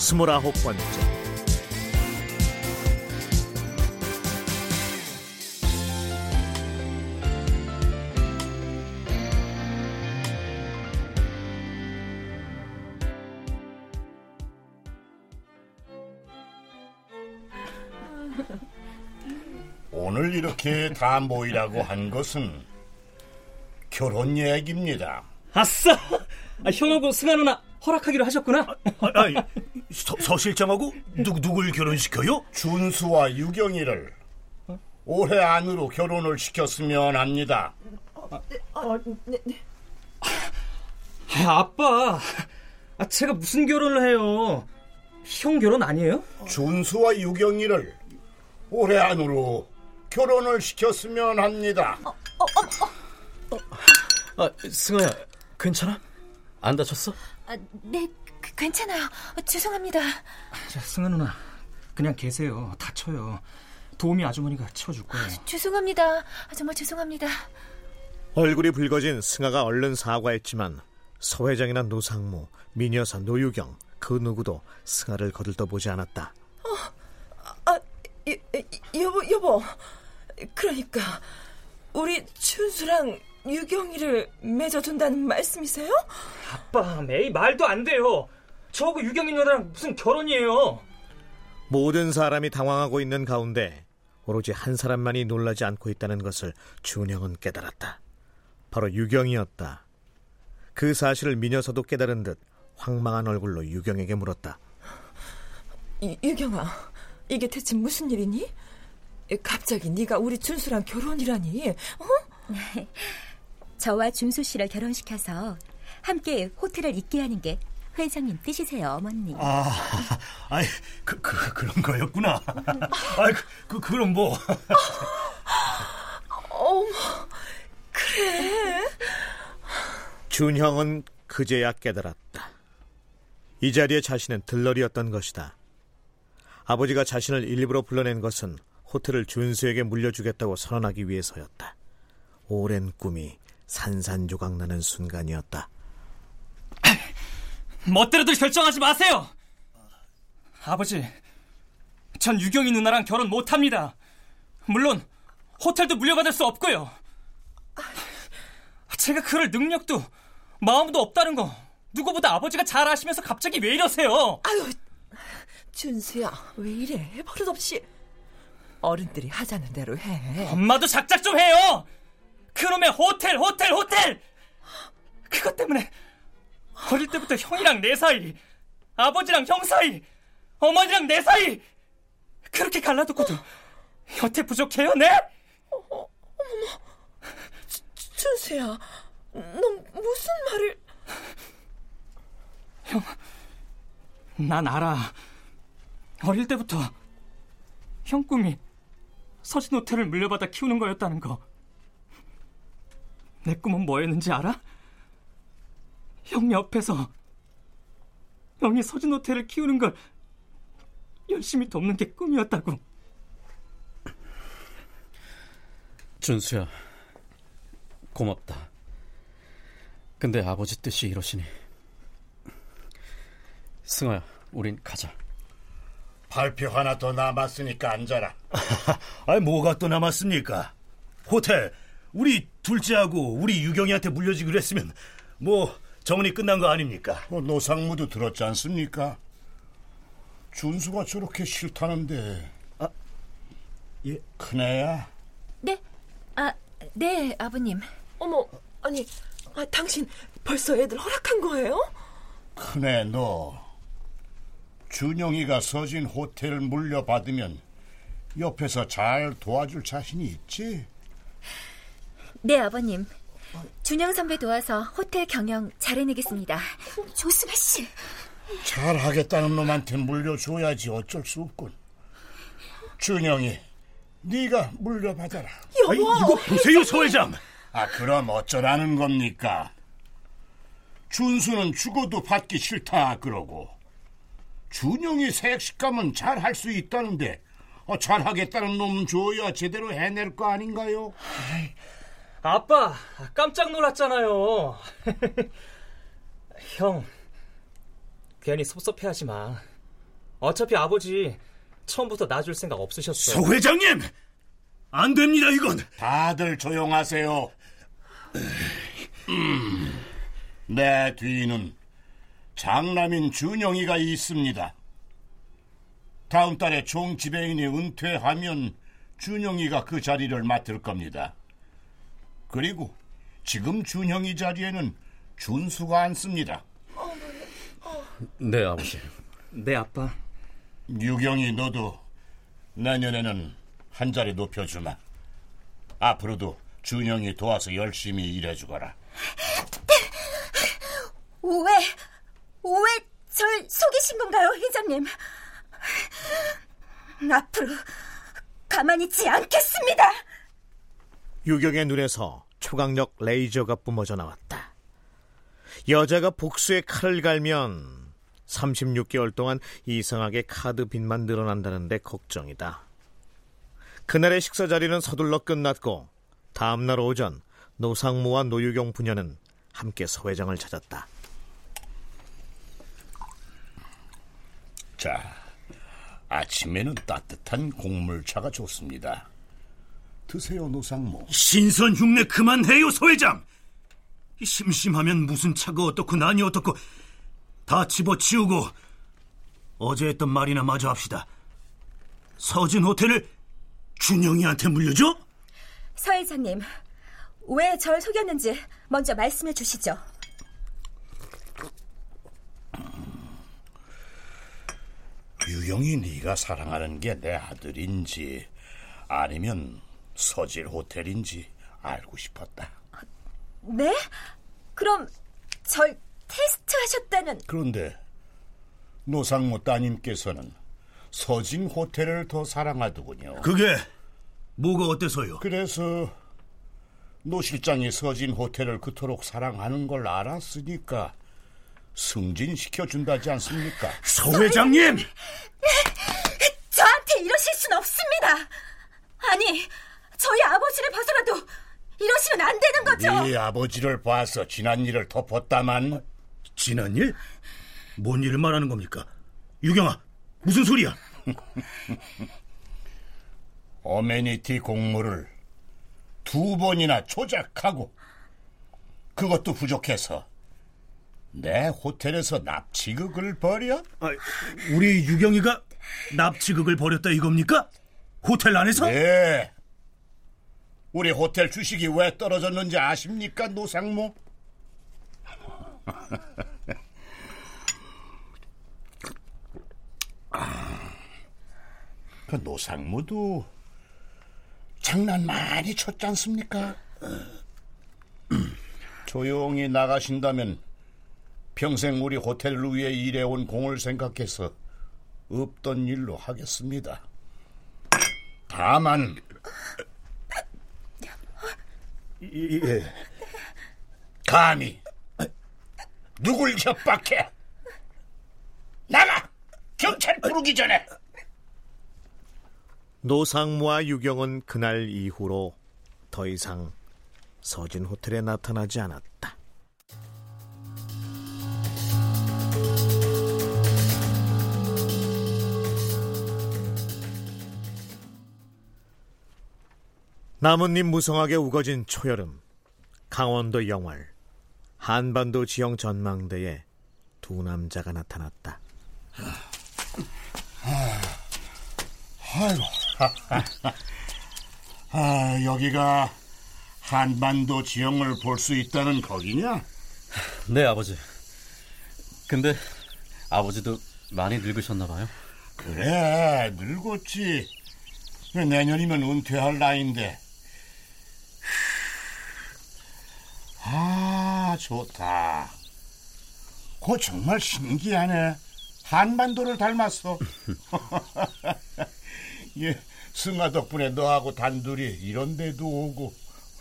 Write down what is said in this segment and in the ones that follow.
스물아홉 번째 오늘 이렇게 다 모이라고 한 것은 결혼 얘기입니다. 아싸! 아, 형하고 승아 누나 허락하기로 하셨구나. 아, 아니, 서, 서 실장하고 누, 누굴 결혼시켜요? 준수와 유경이를 올해 안으로 결혼을 시켰으면 합니다. 아, 아빠, 아, 제가 무슨 결혼을 해요? 형 결혼 아니에요? 준수와 유경이를 올해 안으로 결혼을 시켰으면 합니다. 아, 승아야, 괜찮아? 안 다쳤어? 아, 네, 그- 괜찮아요. 어, 죄송합니다. 자, 승아 누나, 그냥 계세요. 다쳐요. 도우미 아주머니가 치워줄 거예요. 죄송합니다. 아, 정말 죄송합니다. 얼굴이 붉어진 승아가 얼른 사과했지만 서 회장이나 노상무, 미녀사 노유경 그 누구도 승아를 거들떠보지 않았다. 아, 여, 여보, 여보. 그러니까 우리 춘수랑 유경이를 맺어준다는 말씀이세요? 아빠, 매일 말도 안 돼요. 저하고 유경이 누나랑 무슨 결혼이에요? 모든 사람이 당황하고 있는 가운데 오로지 한 사람만이 놀라지 않고 있다는 것을 준영은 깨달았다. 바로 유경이었다. 그 사실을 미녀서도 깨달은 듯 황망한 얼굴로 유경에게 물었다. 유, 유경아, 이게 대체 무슨 일이니? 갑자기 네가 우리 준수랑 결혼이라니? 어? 저와 준수 씨를 결혼시켜서 함께 호텔을 있게 하는 게 회장님 뜻이세요, 어머니. 아, 아이, 그, 그, 그런 거였구나. 아이, 그, 그, 그 럼 뭐. 어머, 그래? 준형은 그제야 깨달았다. 이 자리에 자신은 들러리였던 것이다. 아버지가 자신을 일부러 불러낸 것은 호텔을 준수에게 물려주겠다고 선언하기 위해서였다. 오랜 꿈이 산산조각 나는 순간이었다. 멋대로들 결정하지 마세요. 아버지, 전 유경이 누나랑 결혼 못합니다. 물론 호텔도 물려받을 수 없고요. 제가 그럴 능력도 마음도 없다는 거 누구보다 아버지가 잘 아시면서 갑자기 왜 이러세요? 아유, 준수야, 왜 이래? 버릇없이. 어른들이 하자는 대로 해. 엄마도 작작 좀 해요. 그놈의 호텔, 호텔, 호텔. 그것 때문에 어릴 때부터 형이랑 내 사이, 아버지랑 형 사이, 어머니랑 내 사이 그렇게 갈라놓고도 여태 부족해요, 네? 준수야, 넌 무슨 말을... 난 알아. 어릴 때부터 형 꿈이 서진 호텔을 물려받아 키우는 거였다는 거. 내 꿈은 뭐였는지 알아? 형 옆에서 형이 서진 호텔을 키우는 걸 열심히 돕는 게 꿈이었다고. 준수야, 고맙다. 근데 아버지 뜻이 이러시니. 승아야, 우린 가자. 발표 하나 더 남았으니까 앉아라. 아이, 뭐가 또 남았습니까? 호텔, 우리 둘째하고 우리 유경이한테 물려주기로 했으면, 뭐, 정원이 끝난 거 아닙니까? 뭐 노상무도 들었지 않습니까? 준수가 저렇게 싫다는데. 아, 예. 큰애야. 네, 아, 네, 아버님. 어머, 아니, 아, 당신 벌써 애들 허락한 거예요? 큰애 너. 준영이가 서진 호텔 물려받으면 옆에서 잘 도와줄 자신이 있지? 네, 아버님. 준영 선배 도와서 호텔 경영 잘해내겠습니다. 조승아 씨. 잘하겠다는 놈한테 물려줘야지 어쩔 수 없군. 준영이, 네가 물려받아라. 아이, 이거 보세요, 서 회장. 아, 그럼 어쩌라는 겁니까? 준수는 죽어도 받기 싫다 그러고 준영이 색식감은 잘 할 수 있다는데 어, 잘하겠다는 놈 줘야 제대로 해낼 거 아닌가요? 아빠, 깜짝 놀랐잖아요. 형, 괜히 섭섭해하지 마. 어차피 아버지 처음부터 놔줄 생각 없으셨어. 서 회장님! 안 됩니다, 이건. 다들 조용하세요. 음, 내 뒤는 장남인 준영이가 있습니다. 다음 달에 종 지배인이 은퇴하면 준영이가 그 자리를 맡을 겁니다. 그리고 지금 준영이 자리에는 준수가 앉습니다. 네, 아버지. 네, 아빠. 유경이 너도 내년에는 한 자리 높여주마. 앞으로도 준영이 도와서 열심히 일해주거라. 왜, 왜 절 속이신 건가요, 회장님? 앞으로 가만히 있지 않겠습니다. 유경의 눈에서 초강력 레이저가 뿜어져 나왔다. 여자가 복수의 칼을 갈면 36개월 동안 이상하게 카드 빚만 늘어난다는데 걱정이다. 그날의 식사 자리는 서둘러 끝났고 다음 날 오전 노상무와 노유경 부녀는 함께 서회장을 찾았다. 자, 아침에는 따뜻한 곡물차가 좋습니다. 드세요, 노상모. 신선 흉내 그만해요, 서 회장. 이 심심하면 무슨 차가 어떻고 난이 어떻고 다 집어치우고 어제 했던 말이나 마저 합시다. 서진 호텔을 준영이한테 물려줘? 서 회장님, 왜 절 속였는지 먼저 말씀해 주시죠. 유경이 네가 사랑하는 게 내 아들인지 아니면 서질 호텔인지 알고 싶었다. 네? 그럼 절 테스트 하셨다는 그런데 노 상무 따님께서는 서진 호텔을 더 사랑하더군요. 그게 뭐가 어때서요? 그래서 노 실장이 서진 호텔을 그토록 사랑하는 걸 알았으니까 승진시켜 준다지 않습니까? 서 회장님! 저한테 이러실 순 없습니다. 아니, 저희 아버지를 봐서라도 이러시면 안 되는 거죠. 네 아버지를 봐서 지난 일을 덮었다만 지난 일? 뭔 일을 말하는 겁니까? 유경아, 무슨 소리야? 어메니티 공모를 두 번이나 조작하고 그것도 부족해서 내 호텔에서 납치극을 벌여? 아, 우리 유경이가 납치극을 벌였다 이겁니까? 호텔 안에서? 네. 우리 호텔 주식이 왜 떨어졌는지 아십니까, 노상모? 그 노상무도 장난 많이 쳤지 않습니까? 조용히 나가신다면 평생 우리 호텔을 위해 일해온 공을 생각해서 없던 일로 하겠습니다. 다만 예. 감히 누굴 협박해? 나가! 경찰 부르기 전에! 노상무와 유경은 그날 이후로 더 이상 서진 호텔에 나타나지 않았다. 나뭇잎 무성하게 우거진 초여름, 강원도 영월, 한반도 지형 전망대에 두 남자가 나타났다. 아이고. 아, 여기가 한반도 지형을 볼 수 있다는 거기냐? 네, 아버지. 근데 아버지도 많이 늙으셨나 봐요. 그래, 늙었지. 내년이면 은퇴할 나이인데. 아, 좋다. 그거 정말 신기하네. 한반도를 닮았어. 예, 승아 덕분에 너하고 단둘이 이런 데도 오고.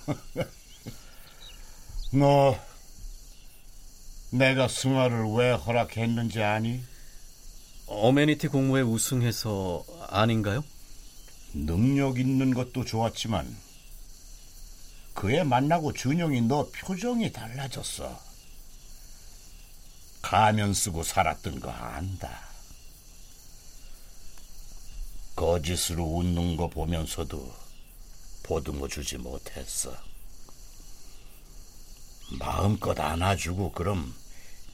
너 내가 승아를 왜 허락했는지 아니? 어메니티 공모에 우승해서 아닌가요? 능력 있는 것도 좋았지만 그애 만나고 준영이 너 표정이 달라졌어. 가면 쓰고 살았던 거 안다. 거짓으로 웃는 거 보면서도 보듬어 주지 못했어. 마음껏 안아주고 그럼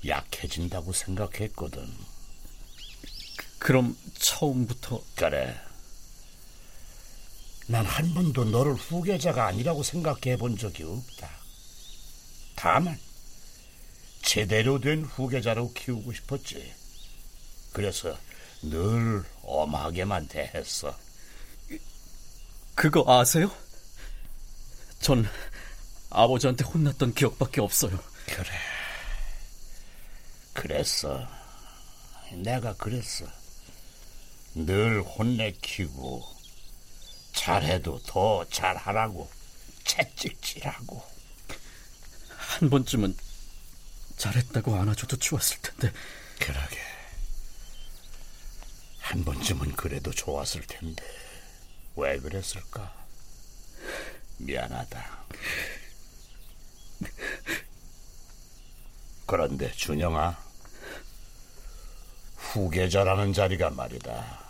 약해진다고 생각했거든. 그럼 처음부터 그래. 난 한 번도 너를 후계자가 아니라고 생각해 본 적이 없다. 다만 제대로 된 후계자로 키우고 싶었지. 그래서 늘 엄하게만 대했어. 그거 아세요? 전 아버지한테 혼났던 기억밖에 없어요. 그래. 그랬어. 내가 그랬어. 늘 혼내키고 잘해도 더 잘하라고 채찍질하고 한 번쯤은 잘했다고 안아줘도 좋았을 텐데. 그러게. 한 번쯤은 그래도 좋았을 텐데 왜 그랬을까? 미안하다. 그런데 준영아, 후계자라는 자리가 말이다.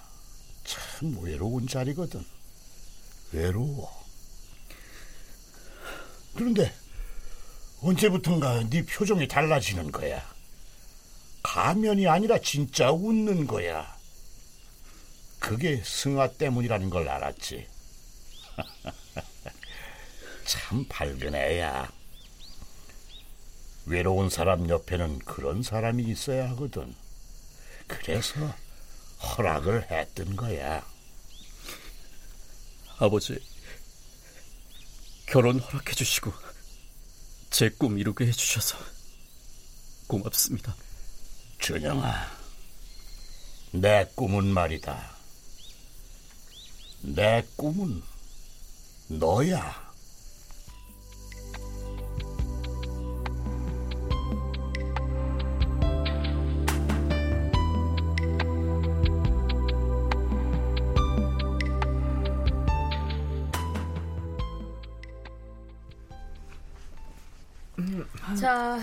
참 외로운 자리거든. 외로워. 그런데 언제부턴가 네 표정이 달라지는 거야. 가면이 아니라 진짜 웃는 거야. 그게 승아 때문이라는 걸 알았지. 참 밝은 애야. 외로운 사람 옆에는 그런 사람이 있어야 하거든. 그래서 허락을 했던 거야. 아버지, 결혼 허락해 주시고 제 꿈 이루게 해 주셔서 고맙습니다. 준영아, 내 꿈은 말이다. 내 꿈은 너야. 자,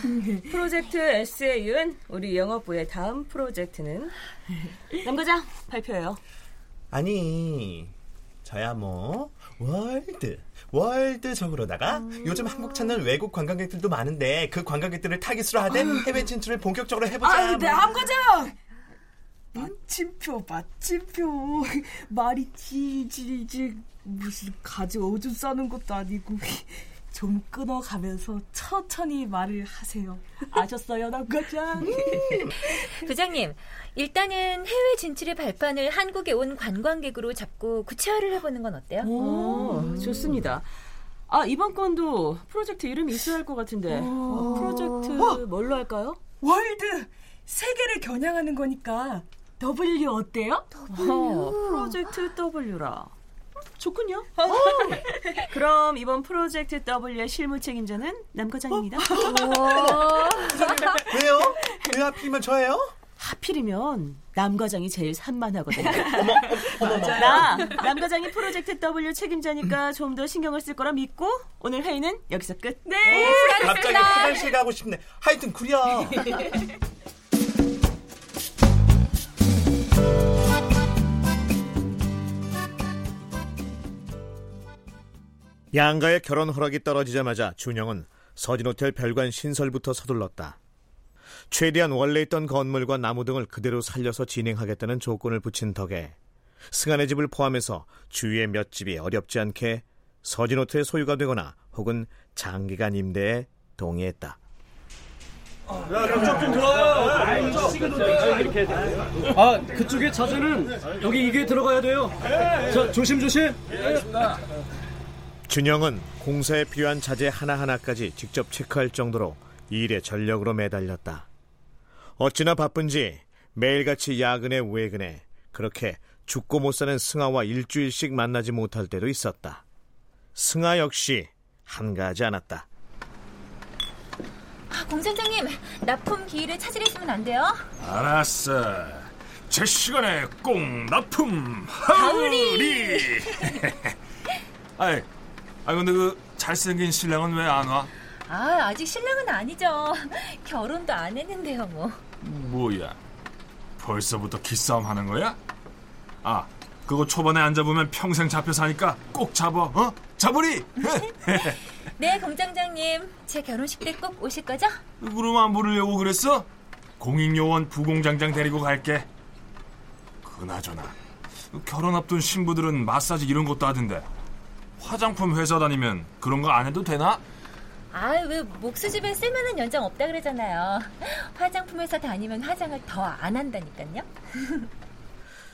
프로젝트 SAU는 우리 영업부의 다음 프로젝트는 남 과장 발표해요. 아니 저야 뭐 월드 월드적으로다가 요즘 한국 찾는 외국 관광객들도 많은데 그 관광객들을 타깃으로 하된 해외 진출을 본격적으로 해보자 아유, 네, 뭐. 남 과장! 마침표, 마침표. 말이 질질질 무슨 가지 오줌 싸는 것도 아니고 좀 끊어가면서 천천히 말을 하세요. 아셨어요, 남 과장? 부장님, 일단은 해외 진출의 발판을 한국에 온 관광객으로 잡고 구체화를 해보는 건 어때요? 오, 좋습니다. 아, 이번 건도 프로젝트 이름이 있어야 할 것 같은데. 어, 프로젝트 뭘로 할까요? 월드! 세계를 겨냥하는 거니까 W 어때요? 어, 프로젝트 W라. 좋군요. 그럼 이번 프로젝트 W의 실무 책임자는 남 과장입니다. 왜요? 왜 하필이면 저예요? 하필이면 남 과장이 제일 산만하거든요. 나, 남 과장이 프로젝트 W 책임자니까 좀더 신경을 쓸 거라 믿고 오늘 회의는 여기서 끝. 네, 갑자기 화장실 가고 싶네 하여튼 구려 양가의 결혼 허락이 떨어지자마자 준영은 서진호텔 별관 신설부터 서둘렀다. 최대한 원래 있던 건물과 나무 등을 그대로 살려서 진행하겠다는 조건을 붙인 덕에 승안의 집을 포함해서 주위의 몇 집이 어렵지 않게 서진호텔 소유가 되거나 혹은 장기간 임대에 동의했다. 아, 그쪽에 자재는 여기 이게 들어가야 돼요. 자, 조심 조심. 준영은 공사에 필요한 자재 하나하나까지 직접 체크할 정도로 이 일에 전력으로 매달렸다. 어찌나 바쁜지 매일같이 야근에 외근에 그렇게 죽고 못 사는 승아와 일주일씩 만나지 못할 때도 있었다. 승아 역시 한가하지 않았다. 아, 공장장님, 납품 기일을 찾으랬으면 안 돼요? 알았어. 제 시간에 꼭 납품 하울이! 아이, 아 근데 그 잘생긴 신랑은 왜 안 와? 아, 아직 신랑은 아니죠. 결혼도 안 했는데요, 뭐. 뭐야? 벌써부터 기싸움 하는 거야? 아, 그거 초반에 안 잡으면 평생 잡혀 사니까 꼭 잡어, 어? 잡으리! 네, 공장장님. 제 결혼식 때 꼭 오실 거죠? 그럼 안 부르려고 그랬어? 공익요원 부공장장 데리고 갈게. 그나저나 결혼 앞둔 신부들은 마사지 이런 것도 하던데 화장품 회사 다니면 그런 거 안 해도 되나? 아, 왜 목수집에 쓸만한 연장 없다 그러잖아요. 화장품 회사 다니면 화장을 더 안 한다니까요.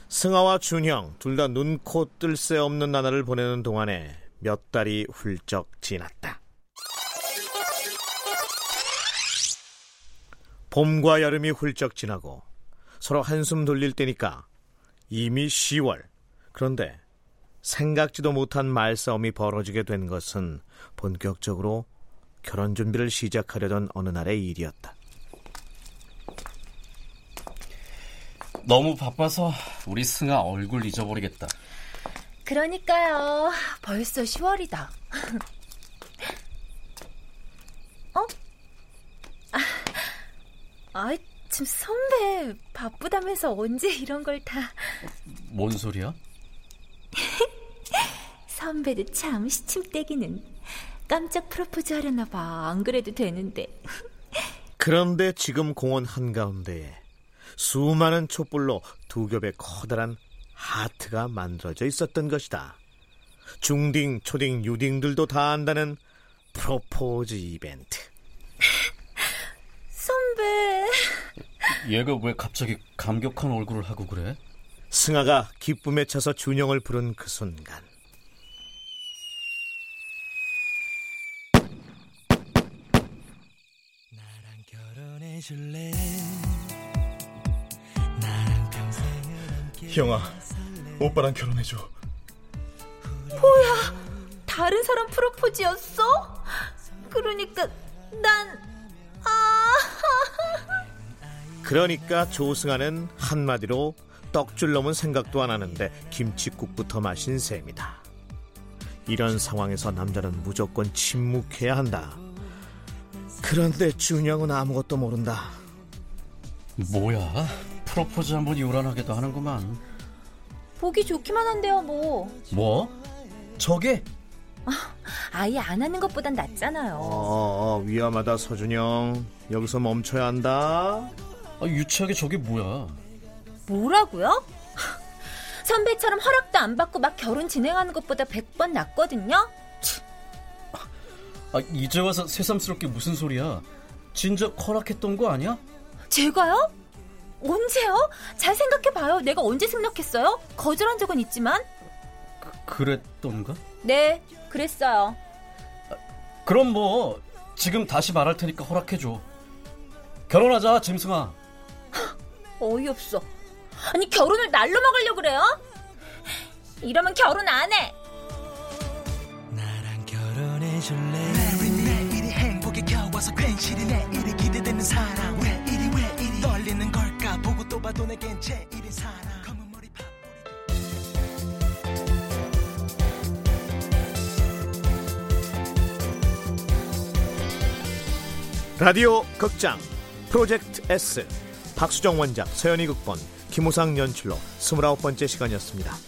승아와 준형 둘 다 눈, 코, 뜰 새 없는 나날을 보내는 동안에 몇 달이 훌쩍 지났다. 봄과 여름이 훌쩍 지나고 서로 한숨 돌릴 때니까 이미 10월. 그런데 생각지도 못한 말싸움이 벌어지게 된 것은 본격적으로 결혼 준비를 시작하려던 어느 날의 일이었다. 너무 바빠서 우리 승아 얼굴 잊어버리겠다. 그러니까요. 벌써 10월이다. 어? 아, 아이, 참 선배 바쁘다면서 언제 이런 걸 다... 뭔 소리야? 선배도 참 시침대기는 깜짝 프로포즈 하려나 봐. 안 그래도 되는데. 그런데 지금 공원 한가운데에 수많은 촛불로 두 겹의 커다란 하트가 만들어져 있었던 것이다. 중딩, 초딩, 유딩들도 다 안다는 프로포즈 이벤트. 선배. 얘가 왜 갑자기 감격한 얼굴을 하고 그래? 승아가 기쁨에 차서 준영을 부른 그 순간 형아, 오빠랑 결혼해줘. 뭐야? 다른 사람 프로포즈였어? 그러니까 난 아. 그러니까 조승아는 한마디로 떡줄 넘은 생각도 안 하는데 김치국부터 마신 셈이다. 이런 상황에서 남자는 무조건 침묵해야 한다. 그런데 준영은 아무것도 모른다. 뭐야? 프로포즈 한 번 요란하게도 하는구만. 보기 좋기만 한데요, 뭐. 뭐? 저게? 아예 안 하는 것보단 낫잖아요. 어, 어, 위험하다 서준영. 여기서 멈춰야 한다. 아, 유치하게 저게 뭐야? 뭐라고요? 선배처럼 허락도 안 받고 막 결혼 진행하는 것보다 100번 낫거든요? 아, 이제 와서 새삼스럽게 무슨 소리야? 진작 허락했던 거 아니야? 제가요? 언제요? 잘 생각해봐요. 내가 언제 승낙했어요? 거절한 적은 있지만. 그 랬던가? 네, 그랬어요. 그럼 뭐 지금 다시 말할 테니까 허락해줘. 결혼하자, 짐승아. 어이없어. 아니 결혼을 날로 먹으려고 그래요? 이러면 결혼 안 해. 결혼해줄래? 내일이 행복에 겨워서 괜시리 내일이 기대되는 사람 왜 이리 왜 이리 떨리는 걸까? 보고 또 봐도 내겐 제일인 사람 검은 머리 파 라디오 극장 프로젝트 S. 박수정 원작 서연이 극본 김우상 연출로 29번째 시간이었습니다.